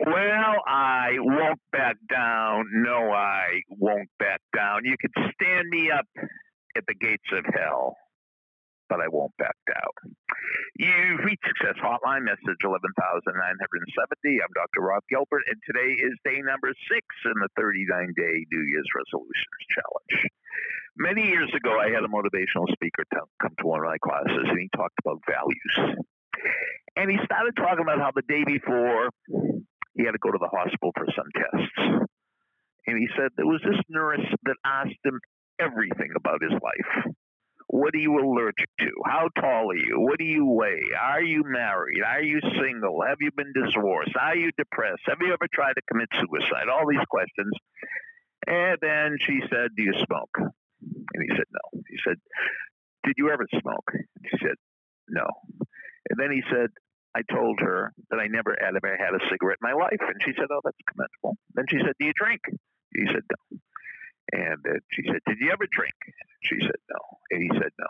Well, I won't back down. No, I won't back down. You could stand me up at the gates of hell, but I won't back down. You've reached Success Hotline, message 11970. I'm Dr. Rob Gilbert, and today is day number six in the 39 day New Year's Resolutions Challenge. Many years ago, I had a motivational speaker come to one of my classes, and he talked about values. And he started talking about how the day before he had to go to the hospital for some tests. And he said there was this nurse that asked him everything about his life. What are you allergic to? How tall are you? What do you weigh? Are you married? Are you single? Have you been divorced? Are you depressed? Have you ever tried to commit suicide? All these questions. And then she said, Do you smoke? And he said, No. He said, Did you ever smoke? And she said, No. And then he said, I told her that I never had ever had a cigarette in my life, and she said, "Oh, that's commendable." Then she said, "Do you drink?" He said, "No." And uh, she said, "Did you ever drink?" She said, "No." And he said, "No."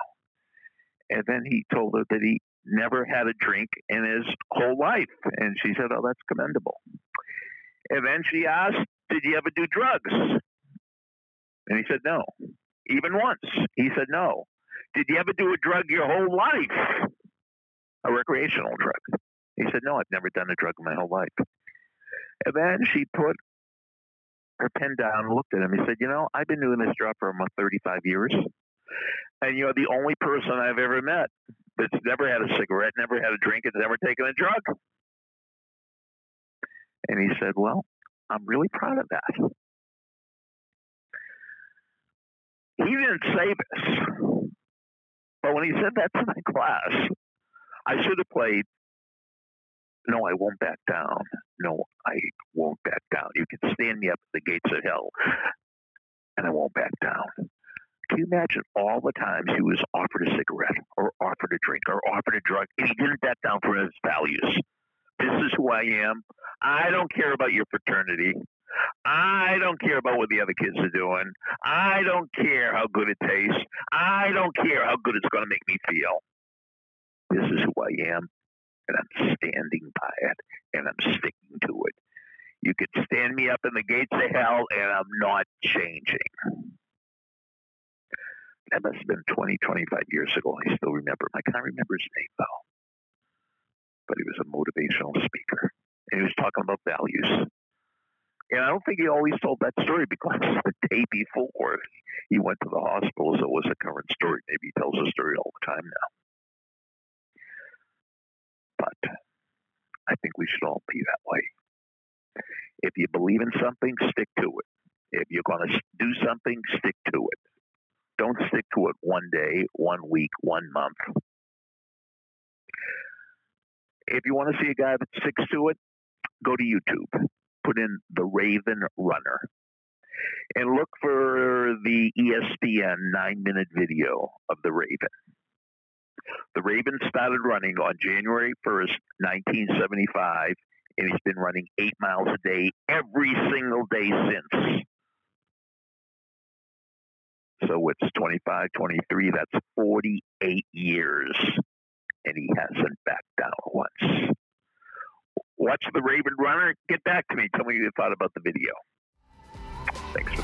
And then he told her that he never had a drink in his whole life, and she said, "Oh, that's commendable." And then she asked, "Did you ever do drugs?" And he said, "No." Even once, he said, "No." Did you ever do a drug your whole life? A recreational drug. He said, No, I've never done a drug in my whole life. And then she put her pen down and looked at him. He said, You know, I've been doing this job for almost 35 years. And you're the only person I've ever met that's never had a cigarette, never had a drink, and never taken a drug. And he said, Well, I'm really proud of that. He didn't say this. But when he said that to my class, I should have played. No, I won't back down. No, I won't back down. You can stand me up at the gates of hell, and I won't back down. Can you imagine all the times he was offered a cigarette or offered a drink or offered a drug and he didn't back down for his values? This is who I am. I don't care about your fraternity. I don't care about what the other kids are doing. I don't care how good it tastes. I don't care how good it's going to make me feel. This is who I am, and I'm standing by it, and I'm sticking to it. You could stand me up in the gates of hell, and I'm not changing. That must have been 20, 25 years ago. I still remember him. I can't remember his name, though. But he was a motivational speaker, and he was talking about values. And I don't think he always told that story because the day before he went to the hospital, so it was a current story. Maybe he tells the story all the time now. But I think we should all be that way. If you believe in something, stick to it. If you're going to do something, stick to it. Don't stick to it one day, one week, one month. If you want to see a guy that sticks to it, go to YouTube. Put in The Raven Runner and look for the ESPN nine minute video of the Raven. The Ravens started running on January 1st, 1975, and he's been running eight miles a day every single day since. So it's 25, 23, that's 48 years, and he hasn't backed down once. Watch the Raven Runner. Get back to me. Tell me what you thought about the video. Thanks for.